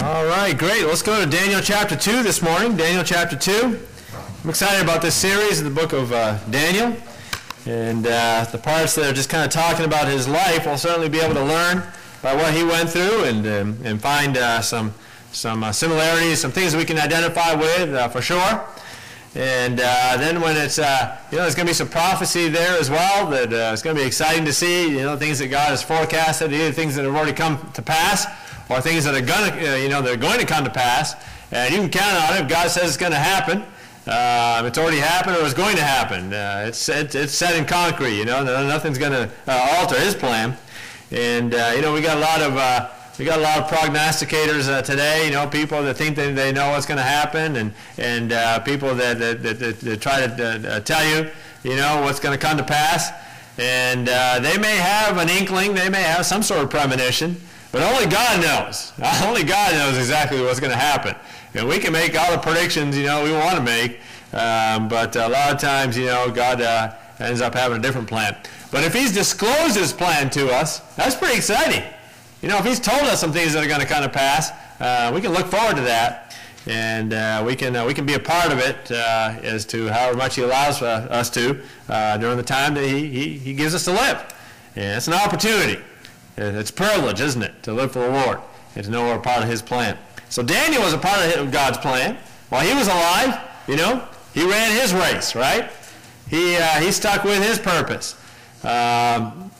All right, great. Let's go to Daniel chapter 2 this morning. Daniel chapter 2. I'm excited about this series in the book of uh, Daniel. And uh, the parts that are just kind of talking about his life, we'll certainly be able to learn about what he went through and, um, and find uh, some, some uh, similarities, some things we can identify with uh, for sure. And uh, then when it's, uh, you know, there's going to be some prophecy there as well that uh, it's going to be exciting to see, you know, things that God has forecasted, either things that have already come to pass or things that are going to, uh, you know, they're going to come to pass. And you can count on it if God says it's going to happen. Uh, it's already happened or it's going to happen. Uh, it's, it's, it's set in concrete, you know, nothing's going to uh, alter his plan. And, you know, we got a lot of, we got a lot of prognosticators uh, today, you know, people that think that they know what's going to happen and, and uh, people that, that, that, that, that try to uh, tell you, you know, what's going to come to pass. And uh, they may have an inkling, they may have some sort of premonition, but only God knows. only God knows exactly what's going to happen. And we can make all the predictions, you know, we want to make, um, but a lot of times, you know, God uh, ends up having a different plan. But if He's disclosed His plan to us, that's pretty exciting. You know, if He's told us some things that are going to kind of pass, uh, we can look forward to that, and uh, we can uh, we can be a part of it uh, as to however much He allows us to uh, during the time that he, he He gives us to live. And it's an opportunity. It's a privilege, isn't it, to live for the Lord and to know we're a part of His plan. So Daniel was a part of God's plan. While he was alive, you know, he ran his race, right? He, uh, he stuck with his purpose. Um,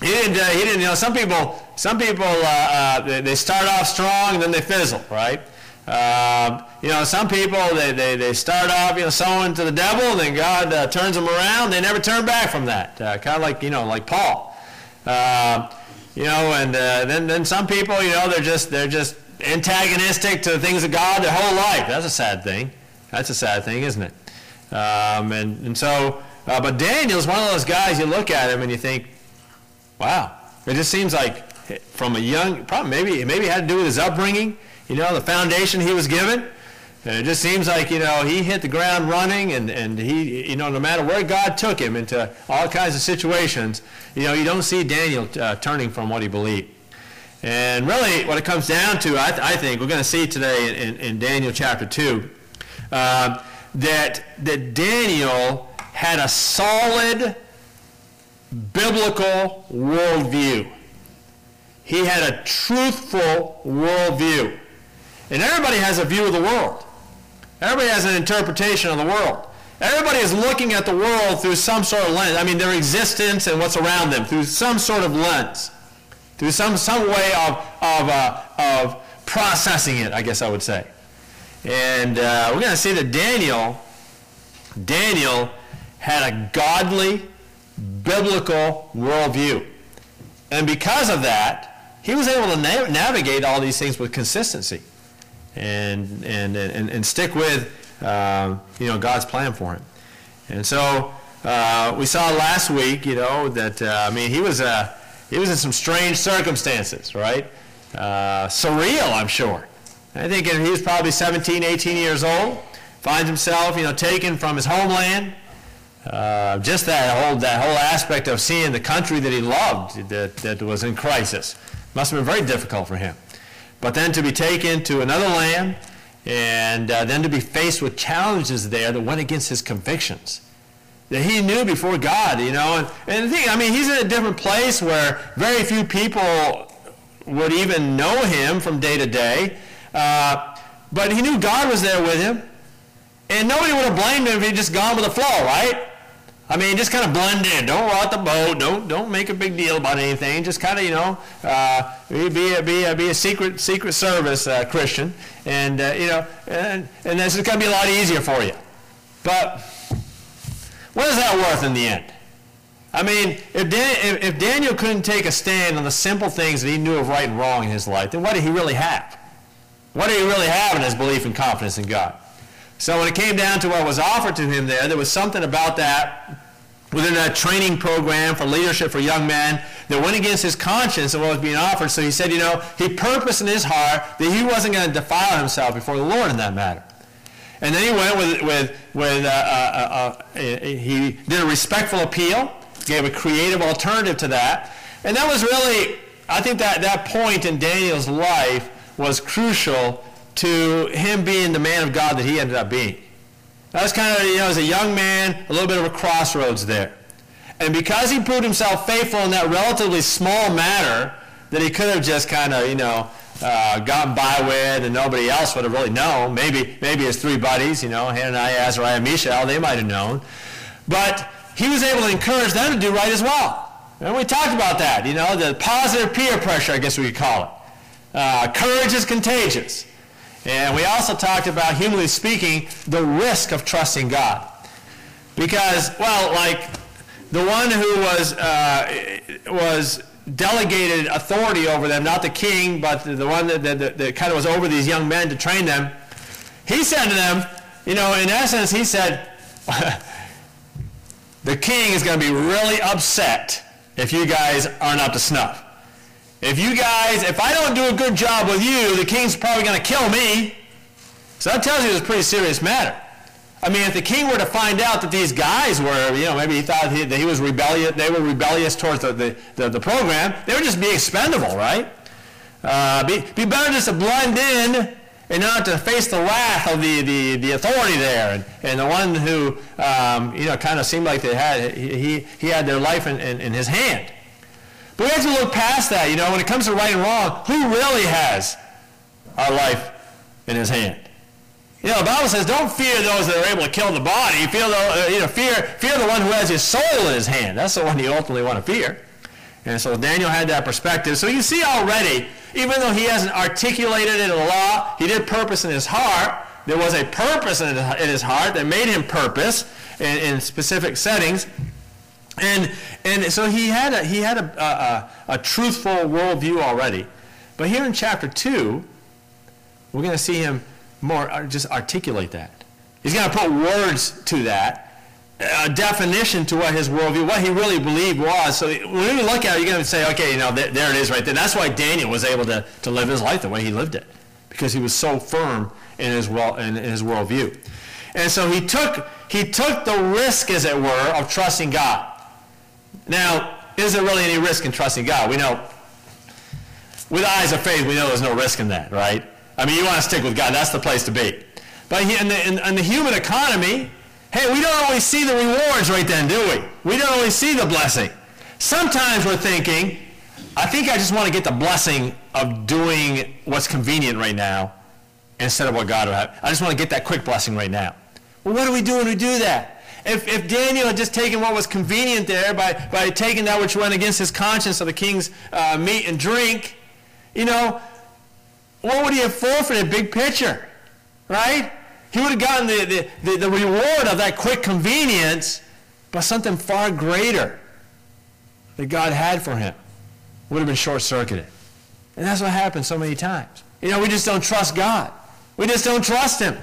he didn't, he didn't, you know, some people, some people, uh, uh they, they, start off strong and then they fizzle, right? Um, you know, some people, they, they, they start off, you know, sowing to the devil, and then God uh, turns them around. They never turn back from that. Uh, kind of like, you know, like Paul. Um, you know, and then, then some people, you know, they're just, they're just antagonistic to the things of God their whole life. That's a sad thing. That's a sad thing, isn't it? Um, and, and so, uh, but Daniel's one of those guys, you look at him and you think, wow, it just seems like from a young, probably maybe, maybe had to do with his upbringing, you know, the foundation he was given. And it just seems like, you know, he hit the ground running and, and he, you know, no matter where God took him into all kinds of situations, you know, you don't see Daniel uh, turning from what he believed. And really, what it comes down to, I, th- I think, we're going to see today in, in, in Daniel chapter 2, uh, that, that Daniel had a solid biblical worldview. He had a truthful worldview. And everybody has a view of the world. Everybody has an interpretation of the world. Everybody is looking at the world through some sort of lens. I mean, their existence and what's around them through some sort of lens through some, some way of, of, uh, of processing it, I guess I would say. And uh, we're going to see that Daniel, Daniel had a godly, biblical worldview. And because of that, he was able to na- navigate all these things with consistency and, and, and, and stick with uh, you know, God's plan for him. And so uh, we saw last week, you know, that, uh, I mean, he was a he was in some strange circumstances, right? Uh, surreal, I'm sure. I think he was probably 17, 18 years old, finds himself, you know, taken from his homeland. Uh, just that whole that whole aspect of seeing the country that he loved that, that was in crisis must have been very difficult for him. But then to be taken to another land and uh, then to be faced with challenges there that went against his convictions that he knew before God, you know. And, and the thing, I mean, he's in a different place where very few people would even know him from day to day. Uh, but he knew God was there with him. And nobody would have blamed him if he'd just gone with the flow, right? I mean, just kind of blend in. Don't rock the boat. Don't don't make a big deal about anything. Just kind of, you know, uh, be a, be a, be a secret secret service uh, Christian, and uh, you know, and and this is going to be a lot easier for you. But what is that worth in the end? I mean, if, Dan, if, if, Daniel couldn't take a stand on the simple things that he knew of right and wrong in his life, then what did he really have? What did he really have in his belief and confidence in God? So when it came down to what was offered to him there, there was something about that within that training program for leadership for young men that went against his conscience and what was being offered. So he said, you know, he purposed in his heart that he wasn't going to defile himself before the Lord in that matter. And then he went with, with, with uh, uh, uh, he did a respectful appeal, gave a creative alternative to that. And that was really, I think that that point in Daniel's life was crucial to him being the man of God that he ended up being. That was kind of, you know, as a young man, a little bit of a crossroads there. And because he proved himself faithful in that relatively small matter that he could have just kind of, you know, uh, gotten by with and nobody else would have really known. Maybe, maybe his three buddies, you know, Hananiah, Azariah, and Mishael, they might have known. But he was able to encourage them to do right as well. And we talked about that, you know, the positive peer pressure, I guess we could call it. Uh, courage is contagious. And we also talked about, humanly speaking, the risk of trusting God. Because, well, like the one who was, uh, was delegated authority over them, not the king, but the, one that, that, that kind of was over these young men to train them, he said to them, you know, in essence, he said, the king is going to be really upset if you guys aren't up to snuff. If you guys, if I don't do a good job with you, the king's probably going to kill me. So that tells you it's a pretty serious matter. I mean, if the king were to find out that these guys were, you know, maybe he thought he, that he was rebellious, they were rebellious towards the, the, the, the program, they would just be expendable, right? Uh, be, be better just to blend in and not to face the wrath of the, the, the authority there and, and the one who, um, you know, kind of seemed like they had, he, he had their life in, in, in his hand. But we have to look past that. You know, when it comes to right and wrong, who really has our life in his hand? You know, the Bible says, don't fear those that are able to kill the body. Fear the, uh, you know, fear, fear the one who has his soul in his hand. That's the one you ultimately want to fear. And so Daniel had that perspective. So you see already, even though he hasn't articulated it in law, he did purpose in his heart. There was a purpose in his heart that made him purpose in, in specific settings. And, and so he had, a, he had a, a, a truthful worldview already. But here in chapter 2, we're going to see him more uh, just articulate that. He's going to put words to that, a definition to what his worldview, what he really believed was. So when you look at it, you're going to say, okay, you know, there, there, it is right there. That's why Daniel was able to, to live his life the way he lived it, because he was so firm in his, well, in his worldview. And so he took, he took the risk, as it were, of trusting God. Now, is there really any risk in trusting God? We know, with eyes of faith, we know there's no risk in that, right? I mean, you want to stick with God. That's the place to be. But in the, in, in the human economy, hey, we don't always see the rewards right then, do we? We don't always see the blessing. Sometimes we're thinking, I think I just want to get the blessing of doing what's convenient right now instead of what God would have. I just want to get that quick blessing right now. Well, what do we do when we do that? If, if Daniel had just taken what was convenient there by, by taking that which went against his conscience of the king's uh, meat and drink, you know, what would he have forfeited? Big picture, right? He would have gotten the, the, the, the reward of that quick convenience, but something far greater that God had for him would have been short-circuited. And that's what happens so many times. You know, we just don't trust God. We just don't trust him.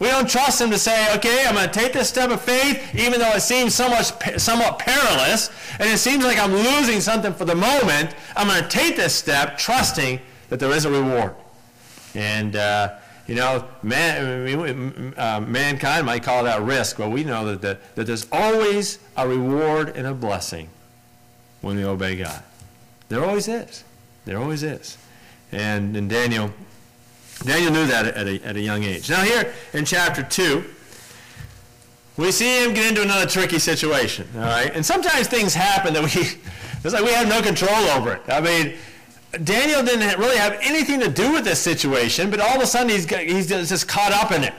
We don't trust him to say, okay, I'm going to take this step of faith, even though it seems somewhat, somewhat perilous, and it seems like I'm losing something for the moment. I'm going to take this step, trusting that there is a reward. And, uh, you know, man, uh, mankind might call that risk, but we know that, the, that there's always a reward and a blessing when we obey God. There always is. There always is. And, in Daniel, Daniel knew that at a, at a young age. Now here in chapter 2, we see him get into another tricky situation, all right? And sometimes things happen that we, it's like we have no control over it. I mean, Daniel didn't really have anything to do with this situation, but all of a sudden he's, he's just caught up in it.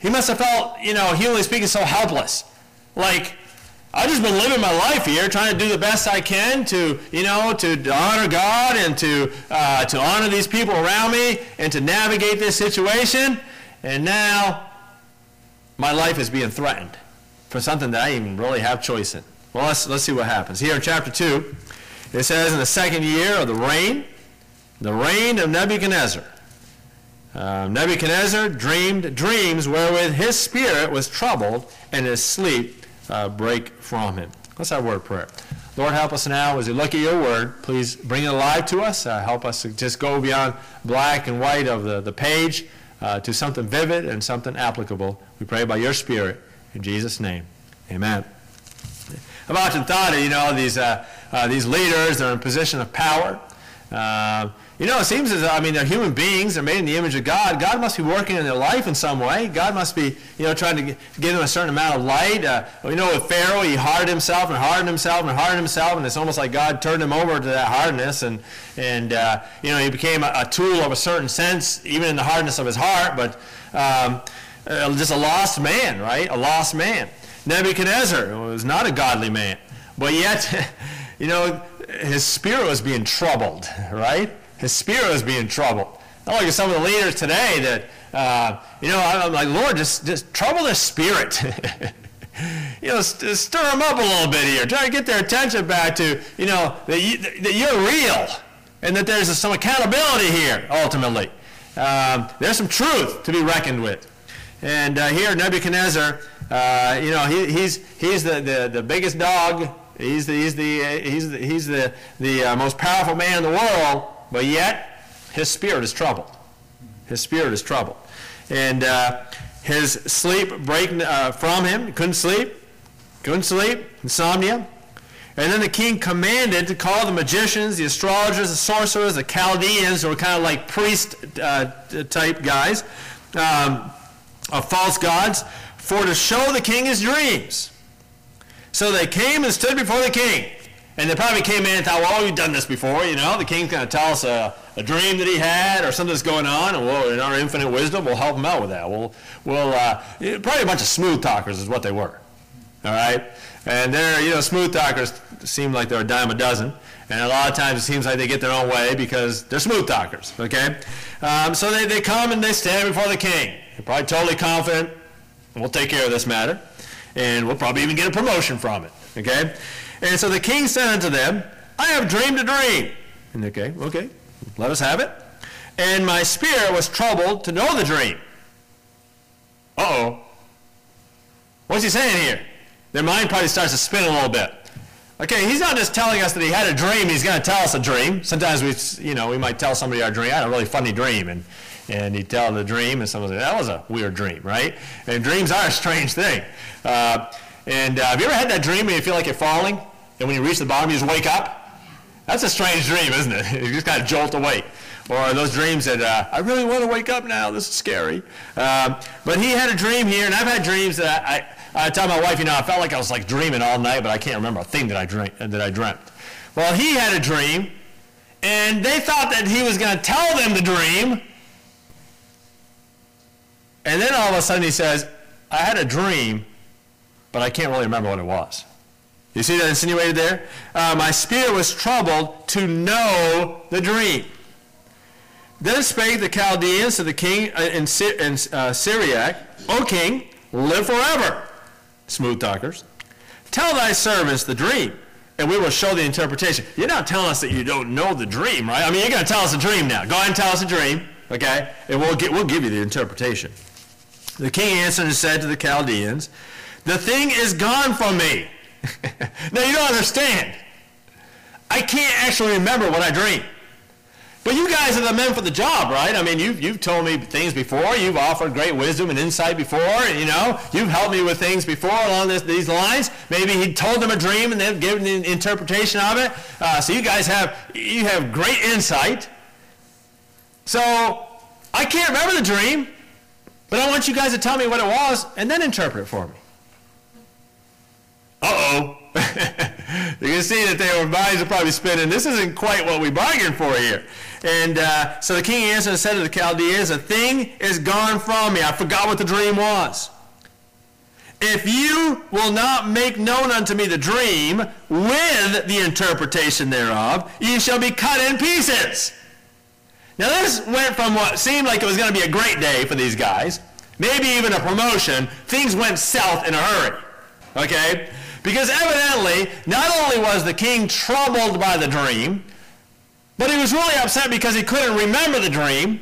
He must have felt, you know, humanly speaking, so helpless. Like, I've just been living my life here, trying to do the best I can to, you know, to honor God and to, uh, to honor these people around me and to navigate this situation. And now my life is being threatened for something that I even really have choice in. Well, let's, let's see what happens. Here in chapter 2, it says, in the second year of the reign, the reign of Nebuchadnezzar. Uh, Nebuchadnezzar dreamed dreams wherewith his spirit was troubled and his sleep uh, break from him. Let's have a word of prayer. Lord, help us now as we look at your word. Please bring it alive to us. Uh, help us to just go beyond black and white of the, the page uh, to something vivid and something applicable. We pray by your spirit. In Jesus' name, amen. I've often thought, you know, these uh, uh, these leaders, they're in a position of power. You know, it seems as I mean, they're human beings. They're made in the image of God. God must be working in their life in some way. God must be, you know, trying to give them a certain amount of light. Uh, you know, with Pharaoh, he hardened himself and hardened himself and hardened himself, and it's almost like God turned him over to that hardness, and, and uh, you know, he became a, a, tool of a certain sense, even in the hardness of his heart, but um, uh, just a lost man, right? A lost man. Nebuchadnezzar was not a godly man, but yet, you know, his spirit was being troubled, right? His spirit was being troubled. I look at some of the leaders today that, uh, you know, I'm like, Lord, just, just trouble their spirit. you know, st- stir them up a little bit here. Try to get their attention back to, you know, that, you, that you're real and that there's some accountability here, ultimately. Um, there's some truth to be reckoned with. And uh, here, Nebuchadnezzar, uh, you know, he, he's, he's the, the, the biggest dog. He's the, he's the, he's the, he's the, the uh, most powerful man in the world but yet his spirit is troubled. His spirit is troubled. And uh, his sleep breaking uh, from him, couldn't sleep, couldn't sleep, insomnia. And then the king commanded to call the magicians, the astrologers, the sorcerers, the Chaldeans, who were kind of like priest uh, type guys, um, of false gods, for to show the king his dreams. So they came and stood before the king. And they probably came in and thought, well, we've done this before, you know. The king's going to tell us a, a, dream that he had or something that's going on, and we'll, in our infinite wisdom, we'll help him out with that. We'll, we'll uh, probably a bunch of smooth talkers is what they were, all right? And they're, you know, smooth talkers seem like they're a dime a dozen. And a lot of times it seems like they get their own way because they're smooth talkers, okay? Um, so they, they come and they stand before the king. They're probably totally confident, we'll take care of this matter, and we'll probably even get a promotion from it, okay? And so the king said unto them, I have dreamed a dream. And okay, okay, let us have it. And my spirit was troubled to know the dream. Uh-oh. What's he saying here? Their mind probably starts to spin a little bit. Okay, he's not just telling us that he had a dream, he's going to tell us a dream. Sometimes we, you know, we might tell somebody our dream. I had a really funny dream, and, and he'd tell the dream, and someone say, that was a weird dream, right? And dreams are a strange thing. Uh, and uh, have you ever had that dream where you feel like you're falling? And when you reach the bottom, you just wake up? That's a strange dream, isn't it? you just kind of jolt awake. Or those dreams that, uh, I really want to wake up now. This is scary. Um, but he had a dream here, and I've had dreams that I, I, I tell my wife, you know, I felt like I was like dreaming all night, but I can't remember a thing that I, dream, that I dreamt. Well, he had a dream, and they thought that he was going to tell them the dream. And then all of a sudden he says, I had a dream, but I can't really remember what it was. You see that insinuated there? Uh, my spirit was troubled to know the dream. Then spake the Chaldeans to the king uh, in, in uh, Syriac, O king, live forever. Smooth talkers. Tell thy servants the dream, and we will show the interpretation. You're not telling us that you don't know the dream, right? I mean, you're going to tell us a dream now. Go ahead and tell us a dream, okay? And we'll, get, we'll give you the interpretation. The king answered and said to the Chaldeans, the thing is gone from me. now you don't understand. I can't actually remember what I dreamed. But you guys are the men for the job, right? I mean, you've, you've told me things before. You've offered great wisdom and insight before. You know, you've helped me with things before along this, these lines. Maybe he told them a dream and they've given an interpretation of it. Uh, so you guys have you have great insight. So I can't remember the dream, but I want you guys to tell me what it was and then interpret it for me uh-oh. you can see that their minds are probably spinning. This isn't quite what we bargained for here. And uh, so the king answered and said to the Chaldeans, A thing is gone from me. I forgot what the dream was. If you will not make known unto me the dream with the interpretation thereof, ye shall be cut in pieces. Now this went from what seemed like it was going to be a great day for these guys, maybe even a promotion, things went south in a hurry. Okay? Because evidently, not only was the king troubled by the dream, but he was really upset because he couldn't remember the dream.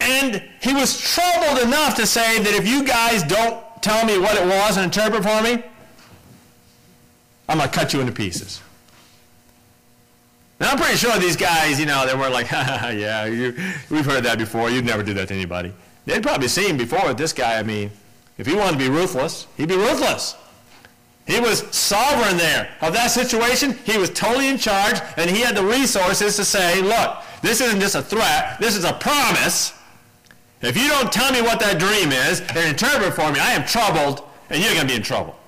And he was troubled enough to say that if you guys don't tell me what it was and interpret for me, I'm going to cut you into pieces. Now, I'm pretty sure these guys, you know, they weren't like, yeah, you, we've heard that before. You'd never do that to anybody. They'd probably seen before this guy, I mean, if he wanted to be ruthless, he'd be ruthless. He was sovereign there of that situation. He was totally in charge, and he had the resources to say, look, this isn't just a threat, this is a promise. If you don't tell me what that dream is and interpret for me, I am troubled, and you're going to be in trouble.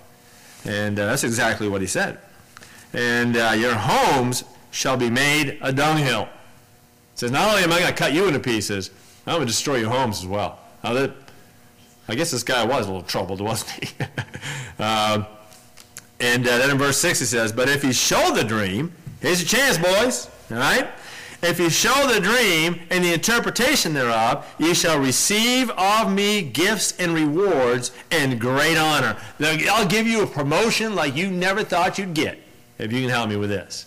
And uh, that's exactly what he said. And uh, your homes shall be made a dunghill. He says, not only am I going to cut you into pieces, I'm going to destroy your homes as well. Now that, I guess this guy was a little troubled, wasn't he? um, and uh, then in verse 6 he says, But if he show the dream, here's your chance, boys. All right? If you show the dream and the interpretation thereof, ye shall receive of me gifts and rewards and great honor. I'll give you a promotion like you never thought you'd get if you can help me with this.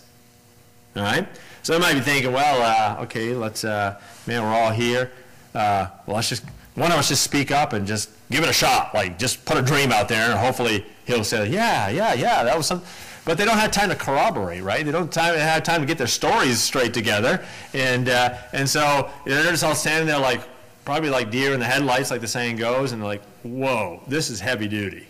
All right? So I might be thinking, well, uh, okay, let's, uh, man, we're all here. Uh, well, let's just, one of us just speak up and just give it a shot. Like, just put a dream out there, and hopefully he'll say, yeah, yeah, yeah, that was something. But they don't have time to corroborate, right? They don't time, have time to get their stories straight together. And, uh, and so they're just all standing there like, probably like deer in the headlights, like the saying goes, and they're like, whoa, this is heavy duty.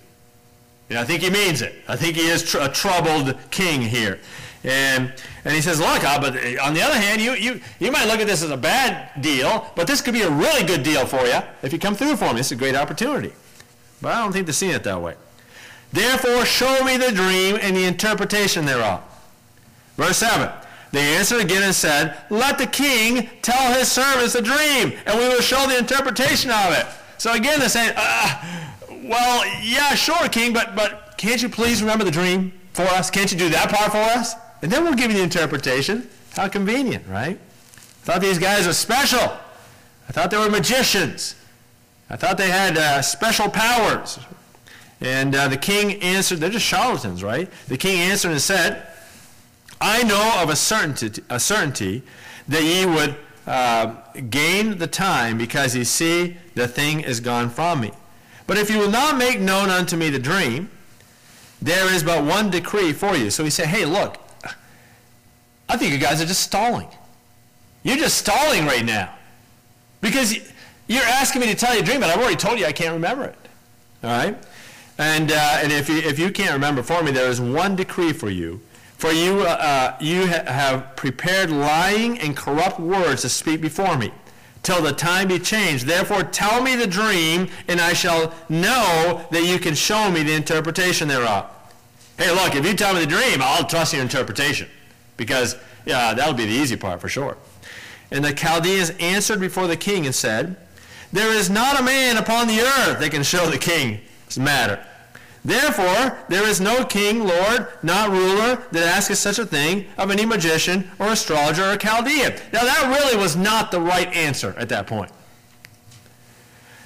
And I think he means it. I think he is tr- a troubled king here. And, and he says, look, uh, but on the other hand, you, you, you might look at this as a bad deal, but this could be a really good deal for you if you come through for me. Is a great opportunity. But I don't think they're seeing it that way. Therefore, show me the dream and the interpretation thereof. Verse 7. They answered again and said, Let the king tell his servants the dream, and we will show the interpretation of it. So again, they're saying, uh, Well, yeah, sure, king, but, but can't you please remember the dream for us? Can't you do that part for us? And then we'll give you the interpretation. How convenient, right? I thought these guys were special. I thought they were magicians. I thought they had uh, special powers. And uh, the king answered, they're just charlatans, right? The king answered and said, I know of a certainty, a certainty that ye would uh, gain the time because ye see the thing is gone from me. But if you will not make known unto me the dream, there is but one decree for you. So he said, hey, look, I think you guys are just stalling. You're just stalling right now. Because you're asking me to tell you a dream, but I've already told you I can't remember it. All right? And, uh, and if, you, if you can't remember for me, there is one decree for you. For you, uh, uh, you ha have prepared lying and corrupt words to speak before me, till the time be changed. Therefore tell me the dream, and I shall know that you can show me the interpretation thereof. Hey, look, if you tell me the dream, I'll trust your interpretation. Because yeah, that'll be the easy part for sure. And the Chaldeans answered before the king and said, There is not a man upon the earth that can show the king matter. Therefore, there is no king, lord, not ruler, that asketh such a thing of any magician or astrologer or Chaldean. Now, that really was not the right answer at that point.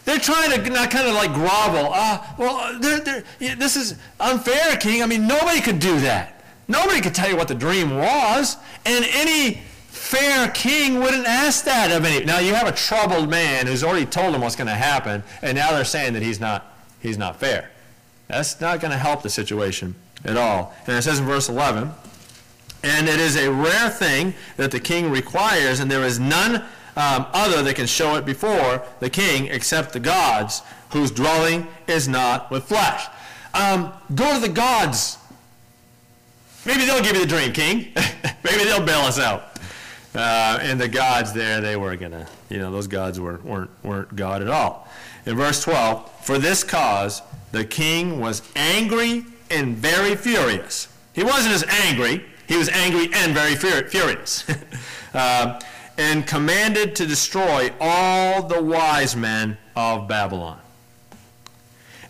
They're trying to not kind of like grovel. Uh, well, they're, they're, this is unfair, king. I mean, nobody could do that. Nobody could tell you what the dream was. And any fair king wouldn't ask that of any. Now, you have a troubled man who's already told him what's going to happen, and now they're saying that he's not he's not fair. That's not going to help the situation at all. And it says in verse 11, and it is a rare thing that the king requires, and there is none um, other that can show it before the king except the gods, whose dwelling is not with flesh. Um, go to the gods. Maybe they'll give you the dream, king. Maybe they'll bail us out. Uh, and the gods there, they were gonna, you know, those gods were, weren't, weren't God at all. In verse 12, for this cause the king was angry and very furious. He wasn't as angry, he was angry and very furious. uh, and commanded to destroy all the wise men of Babylon.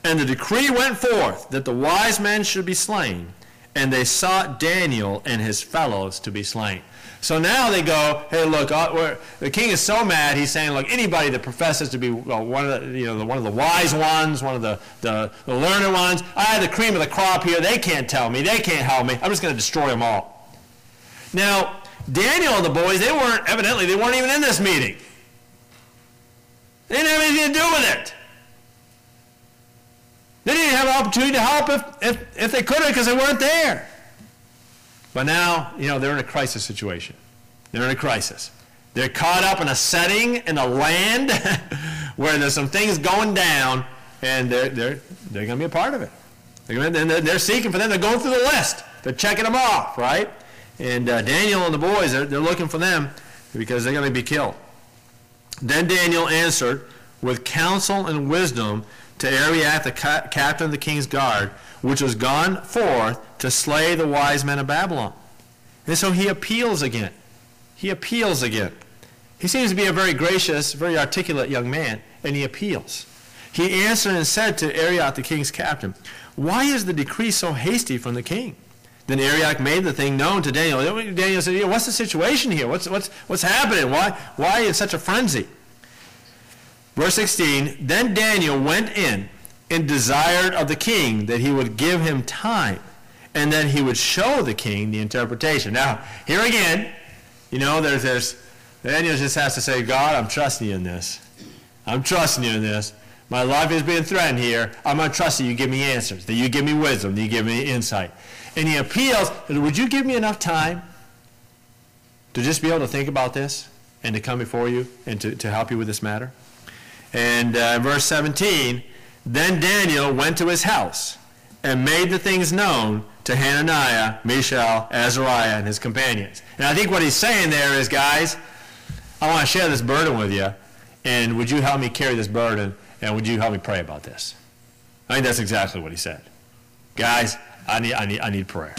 And the decree went forth that the wise men should be slain, and they sought Daniel and his fellows to be slain. So now they go, hey, look, uh, the king is so mad. He's saying, look, anybody that professes to be well, one of the, you know, the, one of the wise ones, one of the, the, the learned ones, I have the cream of the crop here. They can't tell me. They can't help me. I'm just going to destroy them all. Now, Daniel and the boys, they weren't, evidently, they weren't even in this meeting. They didn't have anything to do with it. They didn't have an opportunity to help if, if, if they could have because they weren't there. But now, you know, they're in a crisis situation. They're in a crisis. They're caught up in a setting in a land where there's some things going down, and they're, they're, they're going to be a part of it. And they're seeking for them. They're going through the list. They're checking them off, right? And uh, Daniel and the boys, they're, they're looking for them because they're going to be killed. Then Daniel answered with counsel and wisdom to Arioch, the ca- captain of the king's guard, which was gone forth to slay the wise men of Babylon. And so he appeals again. He appeals again. He seems to be a very gracious, very articulate young man, and he appeals. He answered and said to Arioch, the king's captain, Why is the decree so hasty from the king? Then Arioch made the thing known to Daniel. Daniel said, What's the situation here? What's, what's, what's happening? Why, why in such a frenzy? Verse 16 Then Daniel went in and desired of the king that he would give him time and that he would show the king the interpretation. Now, here again, you know, there's, there's Daniel just has to say, God, I'm trusting you in this. I'm trusting you in this. My life is being threatened here. I'm going to trust that you give me answers, that you give me wisdom, that you give me insight. And he appeals, would you give me enough time to just be able to think about this and to come before you and to, to help you with this matter? And uh, verse 17, then Daniel went to his house and made the things known to Hananiah, Mishael, Azariah, and his companions. And I think what he's saying there is, guys, I want to share this burden with you, and would you help me carry this burden, and would you help me pray about this? I think that's exactly what he said. Guys, I need, I need, I need prayer.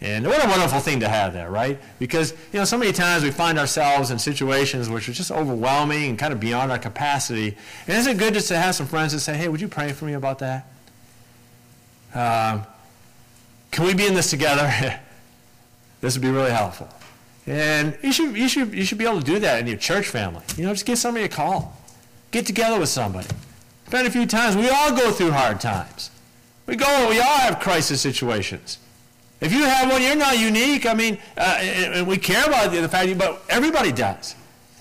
And what a wonderful thing to have there, right? Because, you know, so many times we find ourselves in situations which are just overwhelming and kind of beyond our capacity. And isn't it good just to have some friends that say, hey, would you pray for me about that? Um, can we be in this together? this would be really helpful. And you should, you, should, you should be able to do that in your church family. You know, just give somebody a call. Get together with somebody. Spend a few times. We all go through hard times. We go, we all have crisis situations. If you have one, you're not unique. I mean, uh, and we care about the, the fact, but everybody does.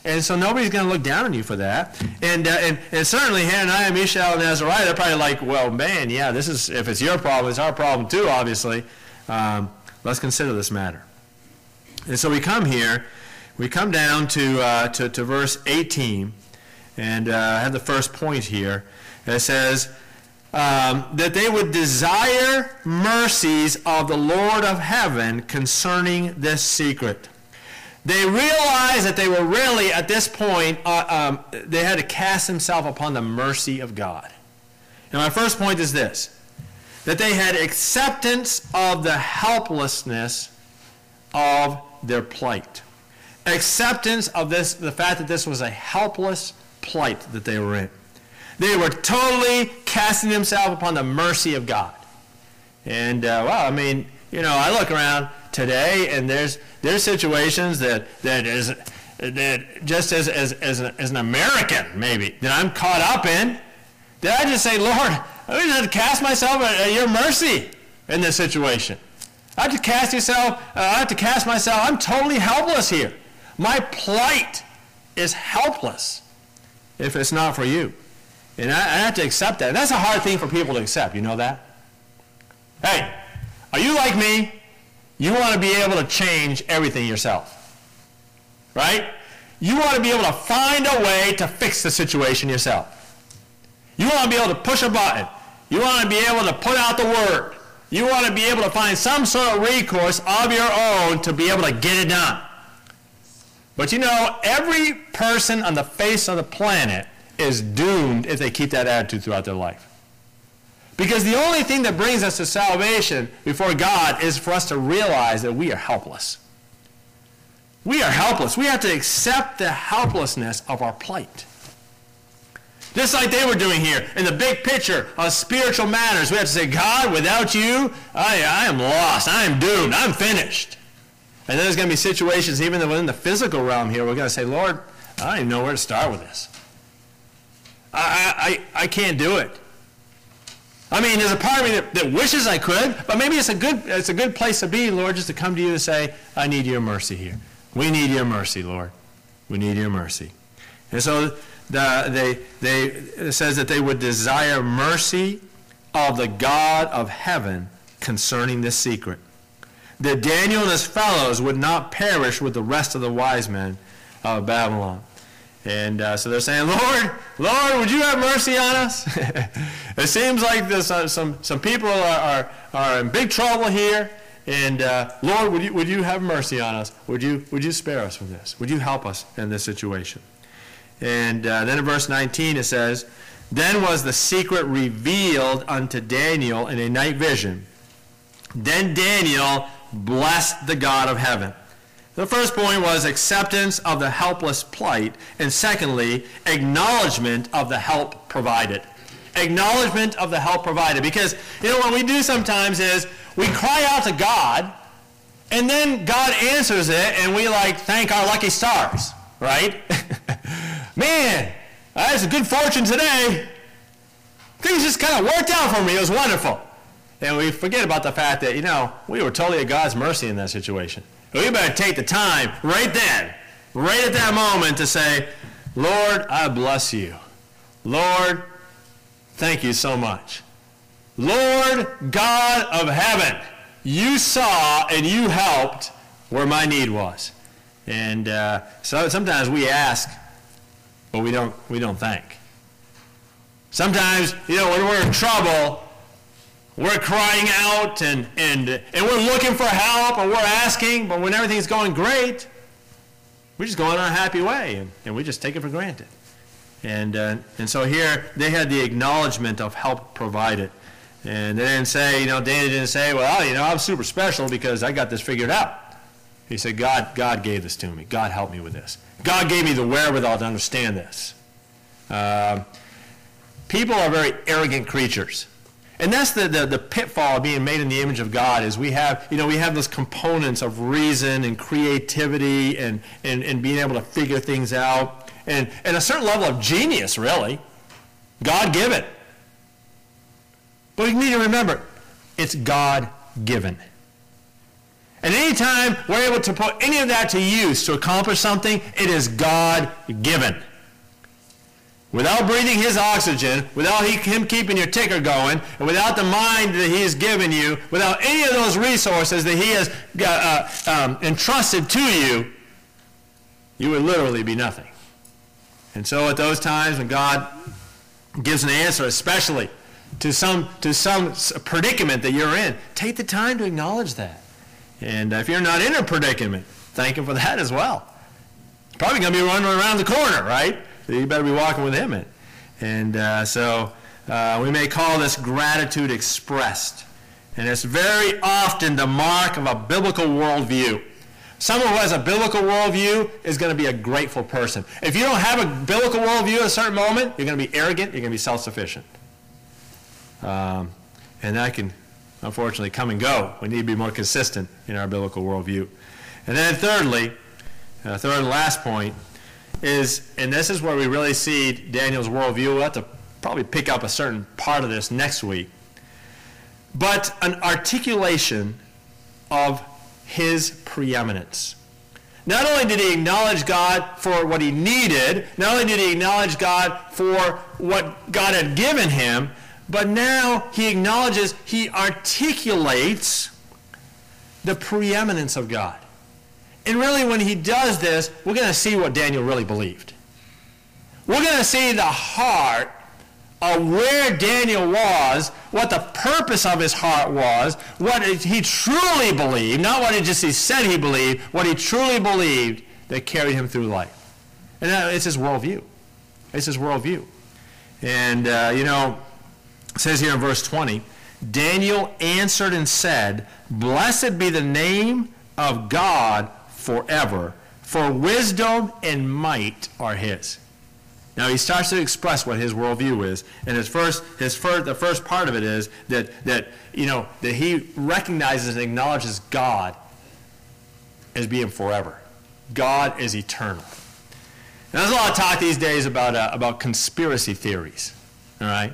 And so nobody's going to look down on you for that. And, uh, and, and certainly Hananiah, Mishael, and Azariah, they're probably like, well, man, yeah, this is, if it's your problem, it's our problem too, obviously. Um, let's consider this matter. And so we come here, we come down to, uh, to, to, verse 18, and uh, I have the first point here. It says, um, that they would desire mercies of the Lord of heaven concerning this secret. They realized that they were really, at this point, uh, um, they had to cast themselves upon the mercy of God. And my first point is this that they had acceptance of the helplessness of their plight. Acceptance of this, the fact that this was a helpless plight that they were in. They were totally casting themselves upon the mercy of God. And, uh, well, I mean, you know, I look around today and there's, there's situations that, that is, that just as, as, as, a, as an American, maybe, that I'm caught up in, that I just say, Lord, I just have to cast myself at, your mercy in this situation. I have to cast yourself, uh, I have to cast myself, I'm totally helpless here. My plight is helpless if it's not for you. And I, I have to accept that. And that's a hard thing for people to accept. You know that? Hey, are you like me? You want to be able to change everything yourself. Right? You want to be able to find a way to fix the situation yourself. You want to be able to push a button. You want to be able to put out the word. You want to be able to find some sort of recourse of your own to be able to get it done. But you know, every person on the face of the planet is doomed if they keep that attitude throughout their life. Because the only thing that brings us to salvation before God is for us to realize that we are helpless. We are helpless. We have to accept the helplessness of our plight. Just like they were doing here in the big picture of spiritual matters, we have to say, God, without you, I, I am lost. I am doomed. I'm finished. And then there's going to be situations, even within the physical realm here, we're going to say, Lord, I don't even know where to start with this. I, I, I can't do it. I mean, there's a part of me that, that wishes I could, but maybe it's a good it's a good place to be, Lord, just to come to you and say, I need your mercy here. We need your mercy, Lord. We need your mercy. And so the, they, they, it says that they would desire mercy of the God of heaven concerning this secret. That Daniel and his fellows would not perish with the rest of the wise men of Babylon. And uh, so they're saying, Lord, Lord, would you have mercy on us? it seems like this, uh, some, some people are, are, are in big trouble here. And uh, Lord, would you, would you have mercy on us? Would you, would you spare us from this? Would you help us in this situation? And uh, then in verse 19 it says, Then was the secret revealed unto Daniel in a night vision. Then Daniel blessed the God of heaven. The first point was acceptance of the helpless plight, and secondly, acknowledgement of the help provided. Acknowledgement of the help provided. Because, you know, what we do sometimes is we cry out to God, and then God answers it, and we like thank our lucky stars, right? Man, that's a good fortune today. Things just kind of worked out for me. It was wonderful. And we forget about the fact that, you know, we were totally at God's mercy in that situation. We better take the time right then, right at that moment to say, Lord, I bless you. Lord, thank you so much. Lord God of heaven, you saw and you helped where my need was. And uh, so sometimes we ask, but we don't, we don't thank. Sometimes, you know, when we're in trouble, we're crying out and, and, and we're looking for help and we're asking, but when everything's going great, we just go on our happy way and, and we just take it for granted. And, uh, and so here they had the acknowledgement of help provided. And they didn't say, you know, Dana didn't say, well, you know, I'm super special because I got this figured out. He said, God, God gave this to me. God helped me with this. God gave me the wherewithal to understand this. Uh, people are very arrogant creatures. And that's the, the, the, pitfall of being made in the image of God is we have, you know, we have those components of reason and creativity and, and, and being able to figure things out and, and a certain level of genius, really. God given. But we need to remember, it's God given. And anytime we're able to put any of that to use to accomplish something, it is God given. Without breathing his oxygen, without he, him keeping your ticker going, and without the mind that he has given you, without any of those resources that he has uh, um, entrusted to you, you would literally be nothing. And so at those times when God gives an answer, especially to some, to some predicament that you're in, take the time to acknowledge that. And if you're not in a predicament, thank him for that as well. Probably going to be running around the corner, right? You better be walking with him. And uh, so uh, we may call this gratitude expressed. And it's very often the mark of a biblical worldview. Someone who has a biblical worldview is going to be a grateful person. If you don't have a biblical worldview at a certain moment, you're going to be arrogant, you're going to be self-sufficient. Um, and that can, unfortunately, come and go. We need to be more consistent in our biblical worldview. And then thirdly, uh, third and last point, is, and this is where we really see Daniel's worldview. We'll have to probably pick up a certain part of this next week. But an articulation of his preeminence. Not only did he acknowledge God for what he needed, not only did he acknowledge God for what God had given him, but now he acknowledges, he articulates the preeminence of God. And really, when he does this, we're going to see what Daniel really believed. We're going to see the heart of where Daniel was, what the purpose of his heart was, what he truly believed, not what he just he said he believed, what he truly believed that carried him through life. And it's his worldview. It's his worldview. And, uh, you know, it says here in verse 20, Daniel answered and said, Blessed be the name of God forever, for wisdom and might are his. Now he starts to express what his worldview is, and his first, his first, the first part of it is that that you know that he recognizes and acknowledges God as being forever. God is eternal. Now, there's a lot of talk these days about uh, about conspiracy theories. All right,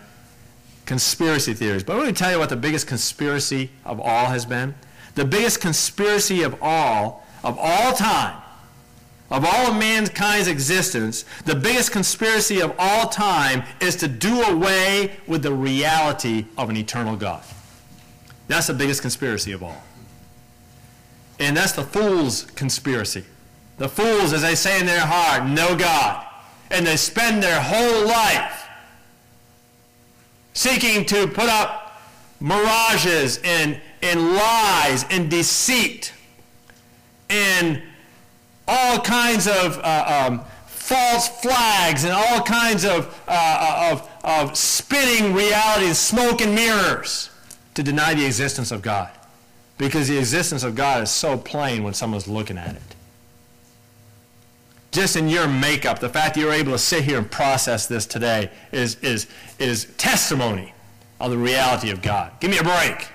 conspiracy theories. But let me tell you what the biggest conspiracy of all has been. The biggest conspiracy of all of all time, of all of mankind's existence, the biggest conspiracy of all time is to do away with the reality of an eternal God. That's the biggest conspiracy of all. And that's the fool's conspiracy. The fools, as they say in their heart, no God. and they spend their whole life seeking to put up mirages and, and lies and deceit and all kinds of uh, um, false flags and all kinds of, uh, of, of spinning realities, smoke and mirrors to deny the existence of God. Because the existence of God is so plain when someone's looking at it. Just in your makeup, the fact that you're able to sit here and process this today is, is, is testimony of the reality of God. Give me a break.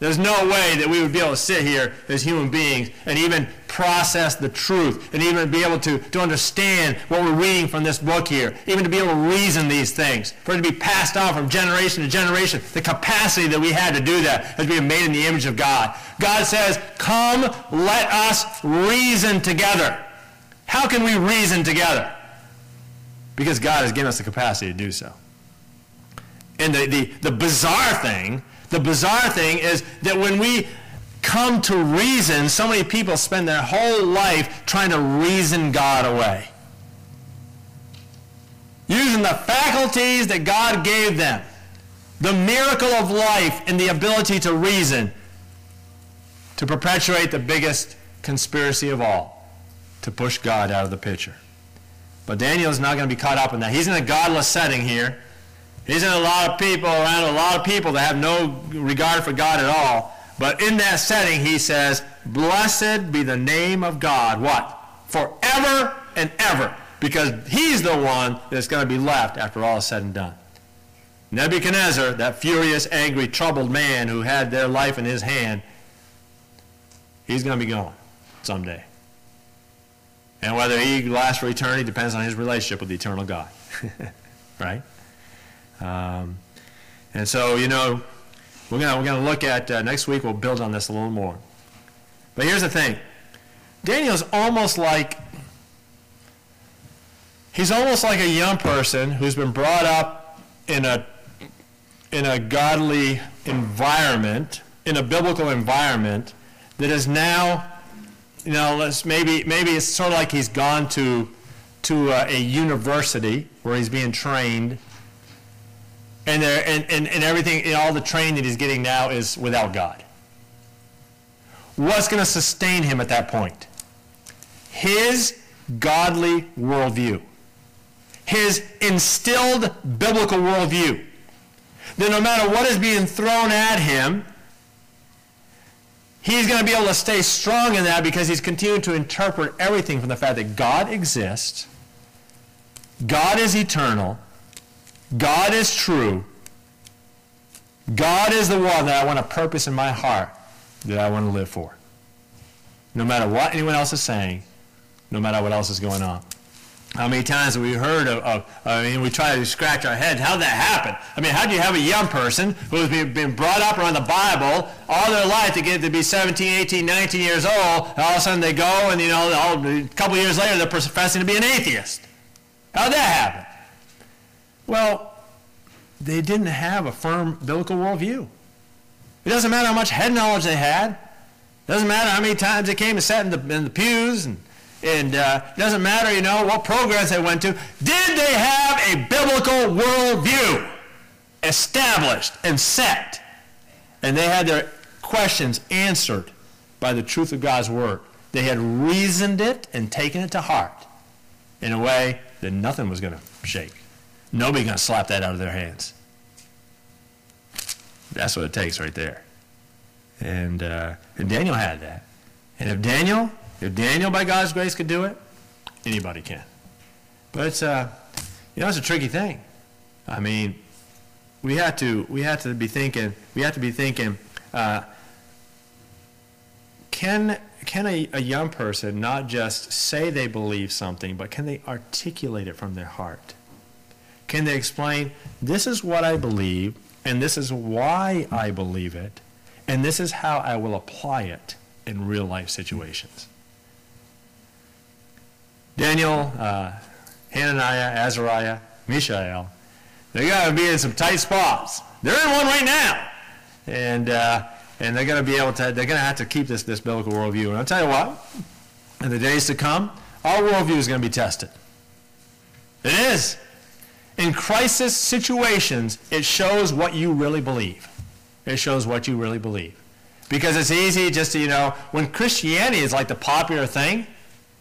There's no way that we would be able to sit here as human beings and even process the truth and even be able to, to understand what we're reading from this book here, even to be able to reason these things, for it to be passed on from generation to generation. The capacity that we had to do that as being made in the image of God. God says, Come, let us reason together. How can we reason together? Because God has given us the capacity to do so. And the, the, the bizarre thing the bizarre thing is that when we come to reason, so many people spend their whole life trying to reason God away. Using the faculties that God gave them, the miracle of life and the ability to reason, to perpetuate the biggest conspiracy of all, to push God out of the picture. But Daniel is not going to be caught up in that. He's in a godless setting here. He's in a lot of people, around a lot of people that have no regard for God at all. But in that setting, he says, Blessed be the name of God. What? Forever and ever. Because he's the one that's going to be left after all is said and done. Nebuchadnezzar, that furious, angry, troubled man who had their life in his hand, he's going to be gone someday. And whether he lasts for eternity depends on his relationship with the eternal God. right? Um, and so, you know, we're going we're gonna look at, uh, next week we'll build on this a little more. But here's the thing. Daniel's almost like, he's almost like a young person who's been brought up in a, in a godly environment, in a biblical environment, that is now, you know, let's maybe, maybe it's sort of like he's gone to, to uh, a university where he's being trained and, and, and, and everything, and all the training that he's getting now is without God. What's going to sustain him at that point? His godly worldview, his instilled biblical worldview. That no matter what is being thrown at him, he's going to be able to stay strong in that because he's continuing to interpret everything from the fact that God exists, God is eternal, God is true. God is the one that I want to purpose in my heart that I want to live for. No matter what anyone else is saying, no matter what else is going on. How many times have we heard of, of, I mean, we try to scratch our heads, how did that happen? I mean, how do you have a young person who's been brought up around the Bible all their life to get to be 17, 18, 19 years old, and all of a sudden they go and, you know, all, a couple years later they're professing to be an atheist? How did that happen? Well, they didn't have a firm biblical worldview. It doesn't matter how much head knowledge they had. It doesn't matter how many times they came and sat in the, in the pews. And, and uh, it doesn't matter, you know, what programs they went to. Did they have a biblical worldview established and set? And they had their questions answered by the truth of God's Word. They had reasoned it and taken it to heart in a way that nothing was going to shake. Nobody going to slap that out of their hands. That's what it takes right there. And, uh, and Daniel had that. And if Daniel, if Daniel by God's grace could do it, anybody can. But it's, uh, you know, it's a tricky thing. I mean, we have to, we have to be thinking, we have to be thinking, uh, can, can a, a young person not just say they believe something, but can they articulate it from their heart? Can they explain, this is what I believe, and this is why I believe it, and this is how I will apply it in real life situations? Daniel, uh, Hananiah, Azariah, Mishael, they got to be in some tight spots. They're in one right now. And, uh, and they're going to be able to, they're going to have to keep this, this biblical worldview. And I'll tell you what, in the days to come, our worldview is going to be tested. is. In crisis situations, it shows what you really believe. It shows what you really believe. Because it's easy just to, you know, when Christianity is like the popular thing,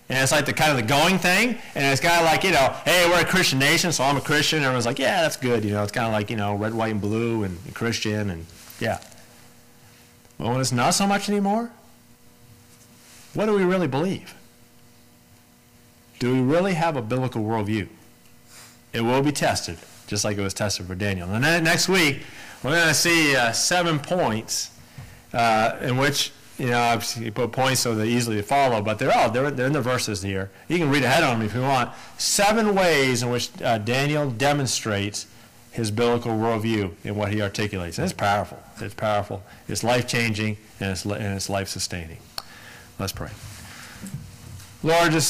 and it's like the kind of the going thing, and it's kind of like, you know, hey, we're a Christian nation, so I'm a Christian. And everyone's like, yeah, that's good. You know, it's kind of like, you know, red, white, and blue, and, and Christian, and yeah. But when it's not so much anymore, what do we really believe? Do we really have a biblical worldview? It will be tested, just like it was tested for Daniel. And then next week, we're going to see uh, seven points uh, in which, you know, obviously you put points so they're easily to follow, but they're all, they're, they're in the verses here. You can read ahead on them if you want. Seven ways in which uh, Daniel demonstrates his biblical worldview in what he articulates. And it's powerful. It's powerful. It's life-changing, and it's, and it's life-sustaining. Let's pray. Lord, just